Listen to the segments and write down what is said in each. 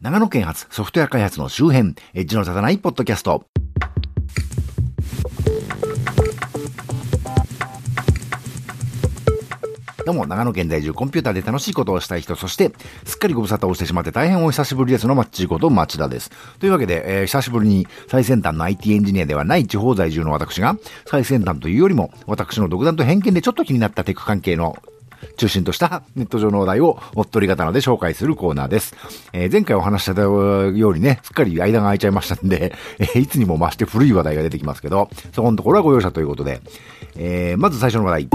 長野県発ソフトウェア開発の周辺、エッジの立たないポッドキャスト。どうも、長野県在住コンピューターで楽しいことをしたい人、そして、すっかりご無沙汰をしてしまって大変お久しぶりですのマッチーこと町田です。というわけで、えー、久しぶりに最先端の IT エンジニアではない地方在住の私が、最先端というよりも、私の独断と偏見でちょっと気になったテック関係の中心としたネット上の話題をおっとり刀で紹介するコーナーです。えー、前回お話したようにね、すっかり間が空いちゃいましたんで、えー、いつにも増して古い話題が出てきますけど、そこのところはご容赦ということで、えー、まず最初の話題。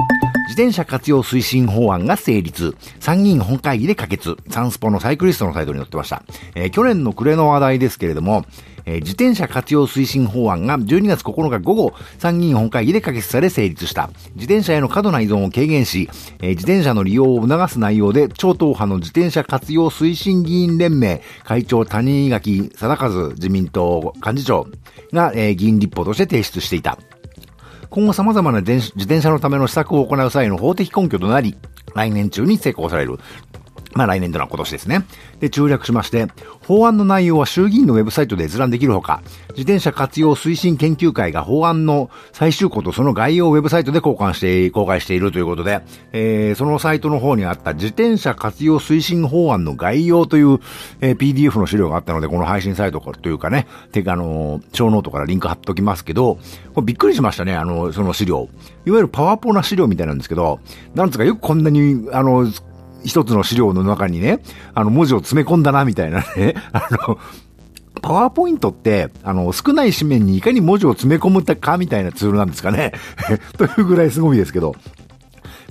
自転車活用推進法案が成立。参議院本会議で可決。サンスポのサイクリストのサイトに載ってました。え、去年の暮れの話題ですけれども、えー、自転車活用推進法案が12月9日午後、参議院本会議で可決され成立した。自転車への過度な依存を軽減し、えー、自転車の利用を促す内容で、超党派の自転車活用推進議員連盟会長谷垣貞和自民党幹事長が、えー、議員立法として提出していた。今後様々な自転車のための施策を行う際の法的根拠となり、来年中に成功される。まあ来年度の今年ですね。で、中略しまして、法案の内容は衆議院のウェブサイトで閲覧できるほか、自転車活用推進研究会が法案の最終稿とその概要をウェブサイトで公開して、公開しているということで、えー、そのサイトの方にあった自転車活用推進法案の概要という、えー、PDF の資料があったので、この配信サイトからというかね、てかあの、ショーノートからリンク貼っときますけど、これびっくりしましたね、あの、その資料。いわゆるパワポな資料みたいなんですけど、なんつうかよくこんなに、あの、一つの資料の中にね、あの、文字を詰め込んだな、みたいなね、あの、パワーポイントって、あの、少ない紙面にいかに文字を詰め込むかみたいなツールなんですかね。というぐらいすごいですけど。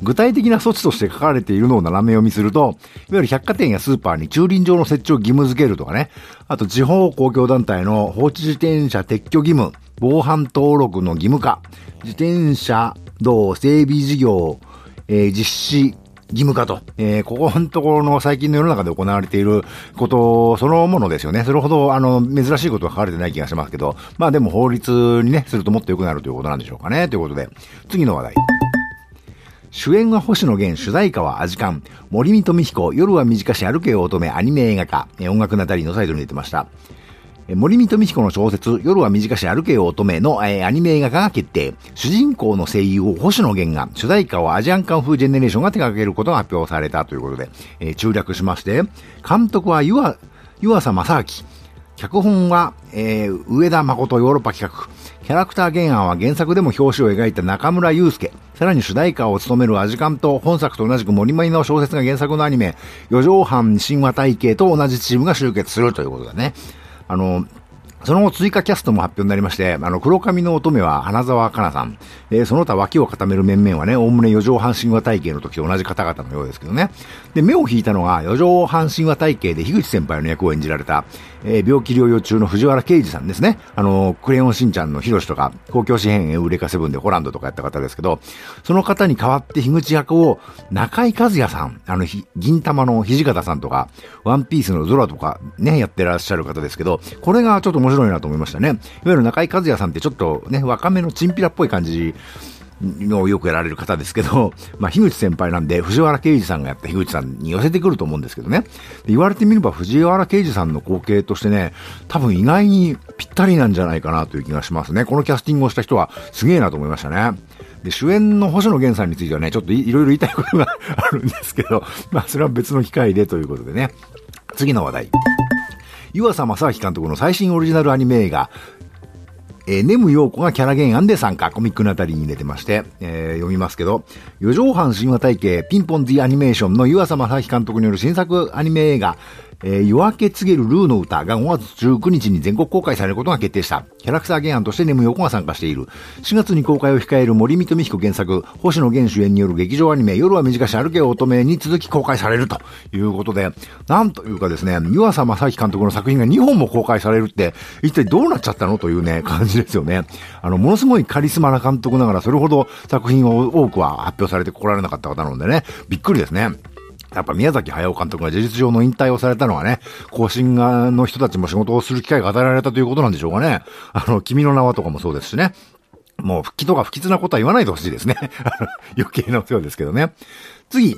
具体的な措置として書かれているのを斜め読みすると、いわゆる百貨店やスーパーに駐輪場の設置を義務付けるとかね、あと地方公共団体の放置自転車撤去義務、防犯登録の義務化、自転車道整備事業、えー、実施義務化と、えー、ここのところの最近の世の中で行われていることそのものですよね。それほど、あの、珍しいことは書かれてない気がしますけど、まあでも法律にね、するともっと良くなるということなんでしょうかね。ということで、次の話題。主演は星野源、主題歌はアジカン、森見富彦、夜は短し歩けよ乙女、アニメ映画化、音楽なたりのサイトに出てました。森見富彦の小説、夜は短し歩けよ乙女の、えー、アニメ映画化が決定。主人公の声優を星野源が、主題歌をアジアンカン風ジェネレーションが手掛けることが発表されたということで、えー、中略しまして、監督は湯浅正明。脚本は、えー、上田誠ヨーロッパ企画。キャラクター原案は原作でも表紙を描いた中村祐介。さらに主題歌を務めるアジカンと本作と同じく森マの小説が原作のアニメ、四畳半神話体系と同じチームが集結するということだね。あの、その後追加キャストも発表になりまして、あの、黒髪の乙女は花沢香菜さん、えー、その他脇を固める面々はね、おおむね四畳半神話体系の時と同じ方々のようですけどね。で、目を引いたのが四畳半神話体系で樋口先輩の役を演じられた、えー、病気療養中の藤原啓治さんですね。あの、クレヨンしんちゃんのヒロシとか、公共紙幣エウレカセブンでホランドとかやった方ですけど、その方に代わって樋口役を中井和也さん、あの、銀玉の土方さんとか、ワンピースのゾラとかね、やってらっしゃる方ですけど、これがちょっと面白白いなと思いましたね。いわゆる中井和也さんってちょっとね、若めのチンピラっぽい感じのよくやられる方ですけど、まあ、樋口先輩なんで、藤原啓治さんがやった樋口さんに寄せてくると思うんですけどね。言われてみれば藤原啓治さんの後継としてね、多分意外にぴったりなんじゃないかなという気がしますね。このキャスティングをした人はすげえなと思いましたね。で、主演の星野源さんについてはね、ちょっといろいろ言いたいことがあるんですけど、まあ、それは別の機会でということでね。次の話題。湯浅正明監督の最新オリジナルアニメ映画、えー、ネムヨーコがキャラ原案で参加、コミックのあたりに出てまして、えー、読みますけど、四畳半神話体系ピンポンディアニメーションの湯浅正明監督による新作アニメ映画、えー、夜明け告げるルーの歌が5月19日に全国公開されることが決定した。キャラクター原案としてネムヨコが参加している。4月に公開を控える森見富彦原作、星野源主演による劇場アニメ、夜は短し歩け乙女に続き公開されるということで、なんというかですね、湯浅正明監督の作品が2本も公開されるって、一体どうなっちゃったのというね、感じですよね。あの、ものすごいカリスマな監督ながら、それほど作品を多くは発表されてこられなかった方なのでね、びっくりですね。やっぱ宮崎駿監督が事実上の引退をされたのはね、更新がの人たちも仕事をする機会が与えられたということなんでしょうかね。あの、君の名はとかもそうですしね。もう復帰とか不吉なことは言わないでほしいですね。余計なお世話ですけどね。次。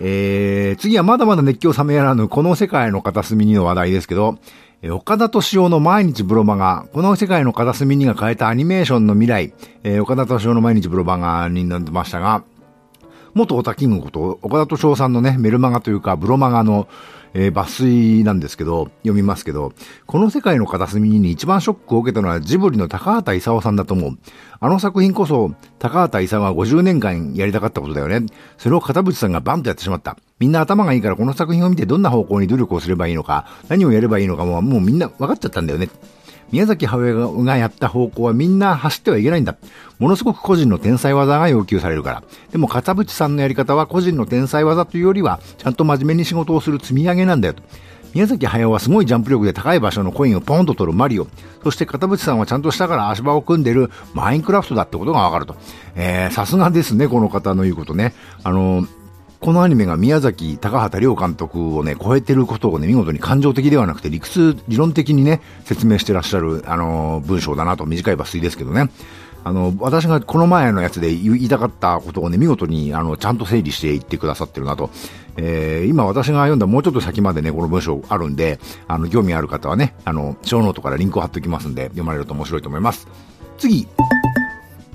えー、次はまだまだ熱狂冷めやらぬこの世界の片隅にの話題ですけど、え岡田敏夫の毎日ブロマガ、この世界の片隅にが変えたアニメーションの未来、えー、岡田敏夫の毎日ブロマガになってましたが、元オタキングこと岡田敏夫さんのね、メルマガというか、ブロマガの、えー、抜粋なんですけど、読みますけど、この世界の片隅に一番ショックを受けたのはジブリの高畑勲さんだと思う。あの作品こそ、高畑勲は50年間やりたかったことだよね。それを片渕さんがバンとやってしまった。みんな頭がいいからこの作品を見てどんな方向に努力をすればいいのか、何をやればいいのかももうみんな分かっちゃったんだよね。宮崎駿がやった方向はみんな走ってはいけないんだ。ものすごく個人の天才技が要求されるから。でも片渕さんのやり方は個人の天才技というよりは、ちゃんと真面目に仕事をする積み上げなんだよと。宮崎駿はすごいジャンプ力で高い場所のコインをポンと取るマリオ。そして片渕さんはちゃんと下から足場を組んでるマインクラフトだってことがわかると。えー、さすがですね、この方の言うことね。あのーこのアニメが宮崎高畑亮監督をね、超えてることをね、見事に感情的ではなくて理屈、理論的にね、説明してらっしゃる、あのー、文章だなと、短い抜粋ですけどね。あの、私がこの前のやつで言いたかったことをね、見事に、あの、ちゃんと整理していってくださってるなと。えー、今私が読んだもうちょっと先までね、この文章あるんで、あの、興味ある方はね、あの、ショーノートからリンクを貼っておきますんで、読まれると面白いと思います。次。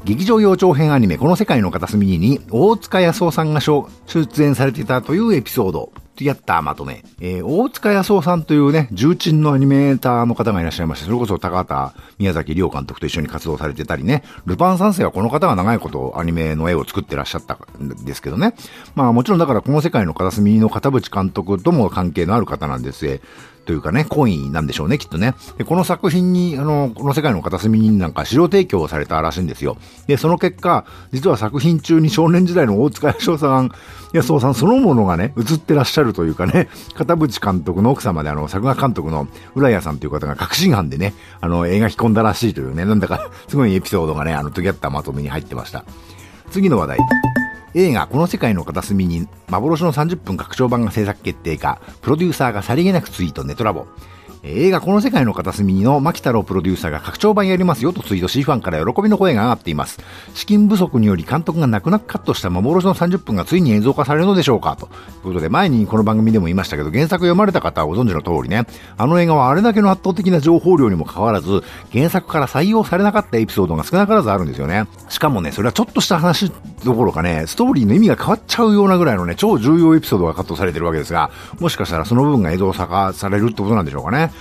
劇場用長編アニメ、この世界の片隅に、大塚康夫さんが出演されていたというエピソード。やったまとめ。えー、大塚康夫さんというね、重鎮のアニメーターの方がいらっしゃいまして、それこそ高畑宮崎両監督と一緒に活動されてたりね、ルパン三世はこの方が長いことアニメの絵を作ってらっしゃったんですけどね。まあもちろんだからこの世界の片隅の片渕監督とも関係のある方なんですというかね、コインなんでしょうね、きっとね。で、この作品に、あの、この世界の片隅になんか資料提供されたらしいんですよ。で、その結果、実は作品中に少年時代の大塚康夫さん、安夫さんそのものがね、映ってらっしゃるというかね、片渕監督の奥様であの、作画監督の浦谷さんという方が確信犯でね、あの、映画引き込んだらしいというね、なんだか、すごいエピソードがね、あの、トギャッタまとめに入ってました。次の話題。映画、この世界の片隅に、幻の30分拡張版が制作決定か、プロデューサーがさりげなくツイートネトラボ。映画この世界の片隅にの牧太郎プロデューサーが拡張版やりますよとツイートし、ファンから喜びの声が上がっています。資金不足により監督が泣く泣くカットした幻の30分がついに映像化されるのでしょうかということで、前にこの番組でも言いましたけど、原作読まれた方はご存知の通りね、あの映画はあれだけの圧倒的な情報量にもかかわらず、原作から採用されなかったエピソードが少なからずあるんですよね。しかもね、それはちょっとした話どころかね、ストーリーの意味が変わっちゃうようなぐらいのね、超重要エピソードがカットされてるわけですが、もしかしたらその部分が映像化されるってことなんでしょうかね。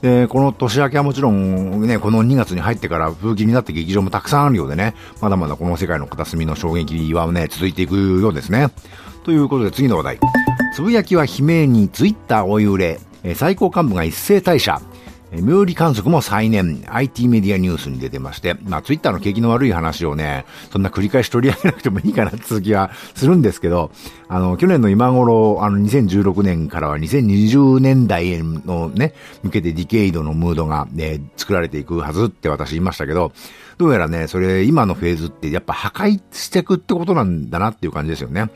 で、この年明けはもちろんね、この2月に入ってから風紀になって劇場もたくさんあるようでね、まだまだこの世界の片隅の衝撃はね、続いていくようですね。ということで次の話題。つぶやきは悲鳴にツイッター追い売れ、最高幹部が一斉退社。無理観測も再燃、IT メディアニュースに出てまして、まあ、ツイッターの景気の悪い話をね、そんな繰り返し取り上げなくてもいいかなって続きはするんですけど、あの、去年の今頃、あの、2016年からは2020年代のね、向けてディケイドのムードがね、作られていくはずって私言いましたけど、どうやらね、それ今のフェーズってやっぱ破壊していくってことなんだなっていう感じですよね。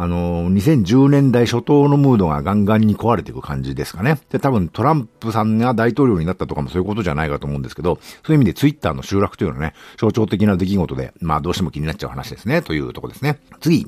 あの、2010年代初頭のムードがガンガンに壊れていく感じですかね。で、多分トランプさんが大統領になったとかもそういうことじゃないかと思うんですけど、そういう意味でツイッターの集落というのはね、象徴的な出来事で、まあどうしても気になっちゃう話ですね、というとこですね。次。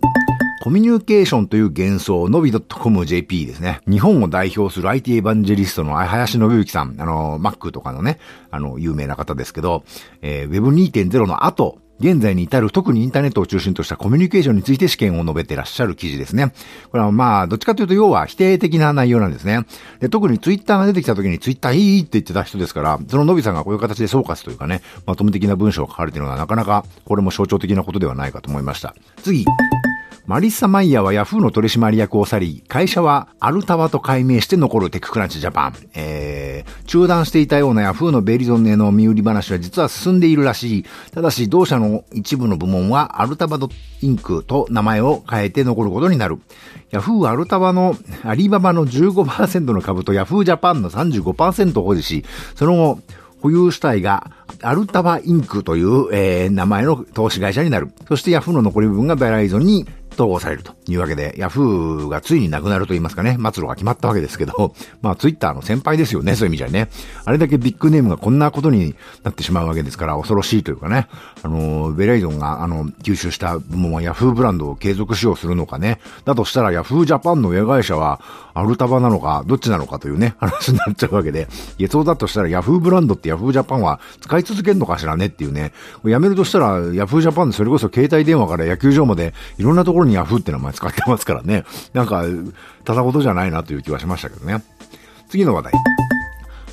コミュニケーションという幻想、のび .com.jp ですね。日本を代表する IT エヴァンジェリストの林信之さん、あの、Mac とかのね、あの、有名な方ですけど、えー、Web2.0 の後、現在に至る特にインターネットを中心としたコミュニケーションについて試験を述べてらっしゃる記事ですね。これはまあ、どっちかというと要は否定的な内容なんですね。で、特にツイッターが出てきた時にツイッターいいって言ってた人ですから、そののびさんがこういう形で総括というかね、まとめ的な文章を書かれているのはなかなかこれも象徴的なことではないかと思いました。次。マリッサ・マイヤーはヤフーの取締役を去り、会社はアルタワと改名して残るテッククランチジャパン。えー、中断していたようなヤフーのベリゾンへの身売り話は実は進んでいるらしい。ただし、同社の一部の部門はアルタバドインクと名前を変えて残ることになる。ヤフーアルタバの、アリババの15%の株とヤフージャパンの35%を保持し、その後、保有主体がアルタバインクという、えー、名前の投資会社になる。そしてヤフーの残り部分がベライゾンに統合されるというわけで、ヤフーがついになくなると言いますかね、末路が決まったわけですけど、まあツイッターの先輩ですよね、そういう意味じゃね。あれだけビッグネームがこんなことになってしまうわけですから、恐ろしいというかね、あの、ベレイゾンが、あの、吸収した部門はヤフーブランドを継続使用するのかね。だとしたらヤフージャパンの親会社は、アルタバなのか、どっちなのかというね、話になっちゃうわけで、いや、そうだとしたらヤフーブランドってヤフージャパンは使い続けるのかしらねっていうね、やめるとしたらヤフージャパンそれこそ携帯電話から野球場までいろんなところにヤフーって名前使ってますからね、なんか、ただことじゃないなという気はしましたけどね。次の話題。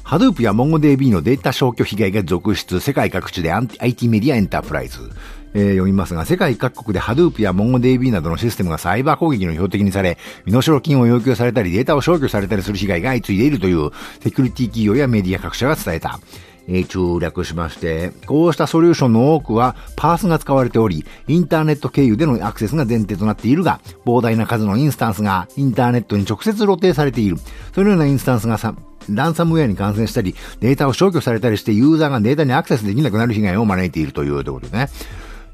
ハドゥープや MongoDB のデータ消去被害が続出、世界各地で IT メディアエンタープライズ。えー、読みますが、世界各国で Hadoop や MongoDB などのシステムがサイバー攻撃の標的にされ、身代金を要求されたり、データを消去されたりする被害が相次いでいるという、セキュリティ企業やメディア各社が伝えた。え、中略しまして、こうしたソリューションの多くはパースが使われており、インターネット経由でのアクセスが前提となっているが、膨大な数のインスタンスがインターネットに直接露呈されている。そのようなインスタンスがさ、ランサムウェアに感染したり、データを消去されたりしてユーザーがデータにアクセスできなくなる被害を招いているというところでね。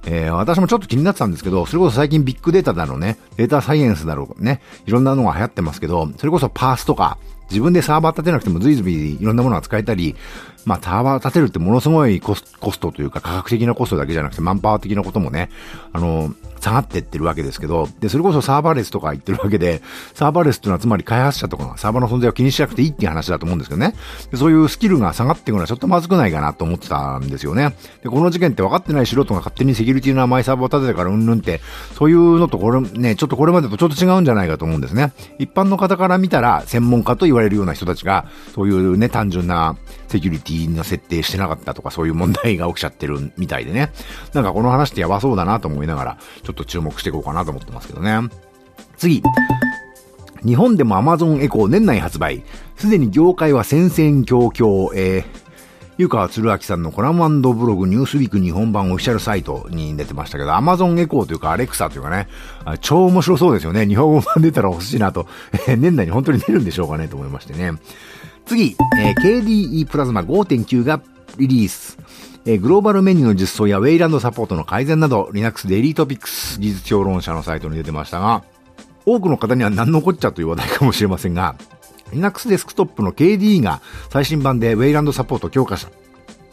えー、私もちょっと気になってたんですけど、それこそ最近ビッグデータだろうね、データサイエンスだろうね、いろんなのが流行ってますけど、それこそパースとか、自分でサーバー立てなくても随々いろんなものが使えたり、まあ、ターバー立てるってものすごいコストというか価格的なコストだけじゃなくてマンパワー的なこともね、あの、下がってってるわけですけど、で、それこそサーバーレスとか言ってるわけで、サーバーレスっていうのはつまり開発者とかがサーバーの存在を気にしなくていいっていう話だと思うんですけどね。でそういうスキルが下がっていくのはちょっとまずくないかなと思ってたんですよね。で、この事件って分かってない素人が勝手にセキュリティの甘いサーバーを立てたからうんぬんって、そういうのとこれね、ちょっとこれまでとちょっと違うんじゃないかと思うんですね。一般の方から見たら専門家と言われるような人たちが、そういうね、単純なセキュリティの設定してなかったとかそういう問題が起きちゃってるみたいでね。なんかこの話ってやばそうだなと思いながら、ちょっと注目していこうかなと思ってますけどね。次。日本でも Amazon エコー年内発売。すでに業界は戦々恐々、えー、湯川鶴明さんのコラムブログニュースウィーク日本版オフィシャルサイトに出てましたけど、Amazon エコーというかアレクサというかね、超面白そうですよね。日本語版出たら欲しいなと、年内に本当に出るんでしょうかねと思いましてね。次、えー、KDE プラズマ5.9がリリース。えー、グローバルメニューの実装やウェイランドサポートの改善など、Linux デイリートピックス技術評論者のサイトに出てましたが、多くの方には何のこっちゃという話題かもしれませんが、Linux デスクトップの KDE が最新版でウェイランドサポート強化した。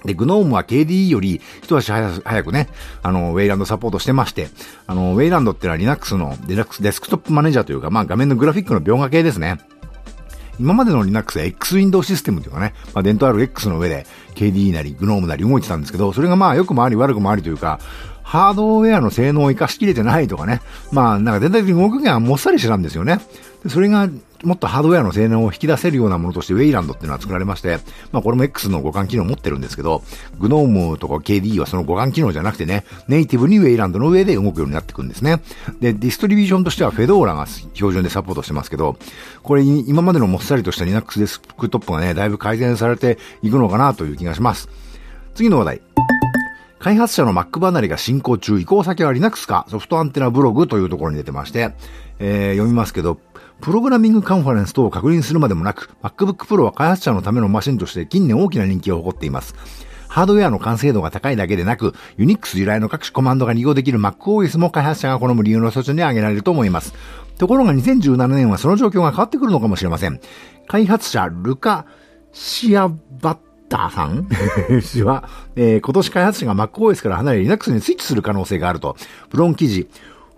で、グノームは KDE より一足早くね、あの、ウェイランドサポートしてまして、あの、ウェイランドってのは Linux のデラックスデスクトップマネージャーというか、まあ画面のグラフィックの描画系ですね。今までの Linux は X ウィンドウシステムというかね、まあ、伝統ある X の上で KDE なり GNOME なり動いてたんですけど、それがまあ良くもあり悪くもありというか、ハードウェアの性能を活かしきれてないとかね、まあなんか全体的に動くがもっさりしてたんですよね。それがもっとハードウェアの性能を引き出せるようなものとしてウェイランドっていうのは作られまして、まあこれも X の互換機能を持ってるんですけど、GNOME とか KDE はその互換機能じゃなくてね、ネイティブにウェイランドの上で動くようになっていくんですね。で、ディストリビューションとしてはフェドーラが標準でサポートしてますけど、これ今までのもっさりとした Linux デスクトップがね、だいぶ改善されていくのかなという気がします。次の話題。開発者の Mac 離れが進行中、移行先は Linux か、ソフトアンテナブログというところに出てまして、えー、読みますけど、プログラミングカンファレンス等を確認するまでもなく、MacBook Pro は開発者のためのマシンとして近年大きな人気を誇っています。ハードウェアの完成度が高いだけでなく、Unix 由来の各種コマンドが利用できる MacOS も開発者が好む理由の一つに挙げられると思います。ところが2017年はその状況が変わってくるのかもしれません。開発者ルカ・シアバッターさん？氏は、えー、今年開発者が MacOS から離れ Linux にスイッチする可能性があると、プロン記事、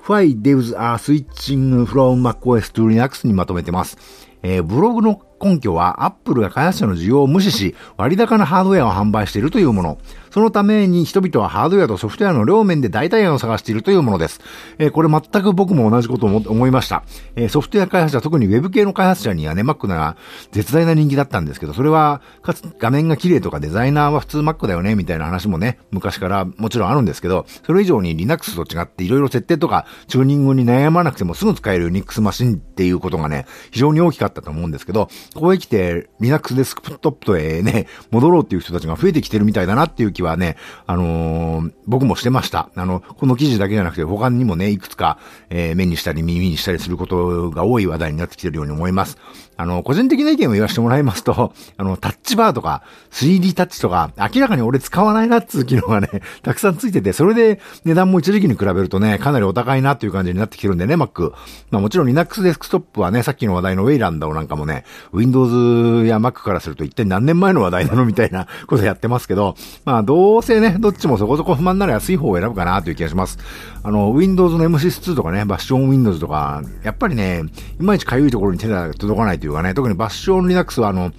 Why Devs are switching from macOS to Linux にまとめてます。えー、ブログの根拠は、アップルが開発者の需要を無視し、割高なハードウェアを販売しているというもの。そのために人々はハードウェアとソフトウェアの両面で代替案を探しているというものです。えー、これ全く僕も同じことを思いました。えー、ソフトウェア開発者、特に Web 系の開発者にはね、Mac が絶大な人気だったんですけど、それは、かつ画面が綺麗とかデザイナーは普通 Mac だよね、みたいな話もね、昔からもちろんあるんですけど、それ以上に Linux と違っていろいろ設定とかチューニングに悩まなくてもすぐ使える Unix マシンっていうことがね、非常に大きかったと思うんですけど、ここへ来て Linux デスクトップへね、戻ろうっていう人たちが増えてきてるみたいだなっていう気はね、あのー、僕もしてました。あの、この記事だけじゃなくて他にもね、いくつか、えー、目にしたり耳にしたりすることが多い話題になってきてるように思います。あの、個人的な意見を言わせてもらいますと、あの、タッチバーとか、3D タッチとか、明らかに俺使わないなっつう機能がね、たくさんついてて、それで値段も一時期に比べるとね、かなりお高いなっていう感じになってきてるんでね、Mac。まあもちろん Linux デスクトップはね、さっきの話題のウェイランドなんかもね、Windows や Mac からすると一体何年前の話題なのみたいな ことやってますけど、まあどうせね、どっちもそこそこ不満なら安い方を選ぶかなという気がします。あの、Windows の MSys2 とかね、 Bash on Windows とか、やっぱりね、いまいちかゆいところに手が届かないというかね、特にバッション Linux はあの、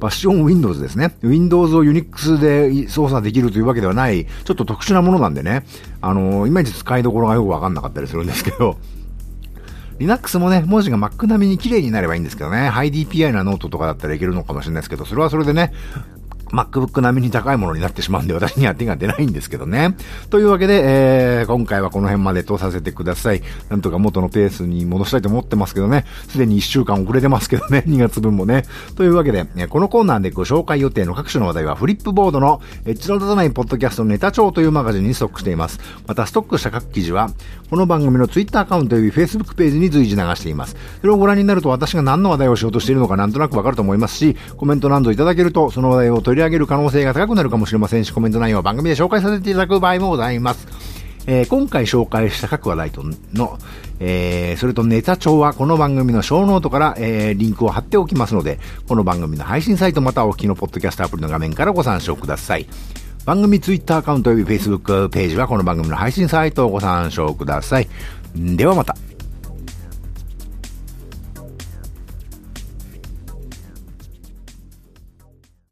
Bash on Windows ですね。Windows を Unix で操作できるというわけではない、ちょっと特殊なものなんでね、あの、いまいち使いどころがよくわかんなかったりするんですけど、Linux もね、文字が Mac 並みに綺麗になればいいんですけどね、ハイ DPI なノートとかだったらいけるのかもしれないですけど、それはそれでね、MacBook 並みに高いものになってしまうんで私には手が出ないんですけどね。というわけで、えー、今回はこの辺までとさせてください。なんとか元のペースに戻したいと思ってますけどね。すでに1週間遅れてますけどね。2月分もね。というわけで、このコーナーでご紹介予定の各種の話題はフリップボードのエッジの立たないポッドキャストネタ帳というマガジンにストックしています。またストックした各記事は、この番組の Twitter アカウント及び Facebook ページに随時流しています。それをご覧になると私が何の話題をしようとしているのかなんとなくわかると思いますし、コメント何度いただけるとその話題を取り取り上げる可能性が高くなるかもしれませんし、コメント内容は番組で紹介させていただく場合もございます。えー、今回紹介した各話題との、えー、それとネタ帳はこの番組のショーノートから、えー、リンクを貼っておきますので、この番組の配信サイトまたお聞きのポッドキャストアプリの画面からご参照ください。番組ツイッターアカウント及び Facebook ページはこの番組の配信サイトをご参照ください。ではまた。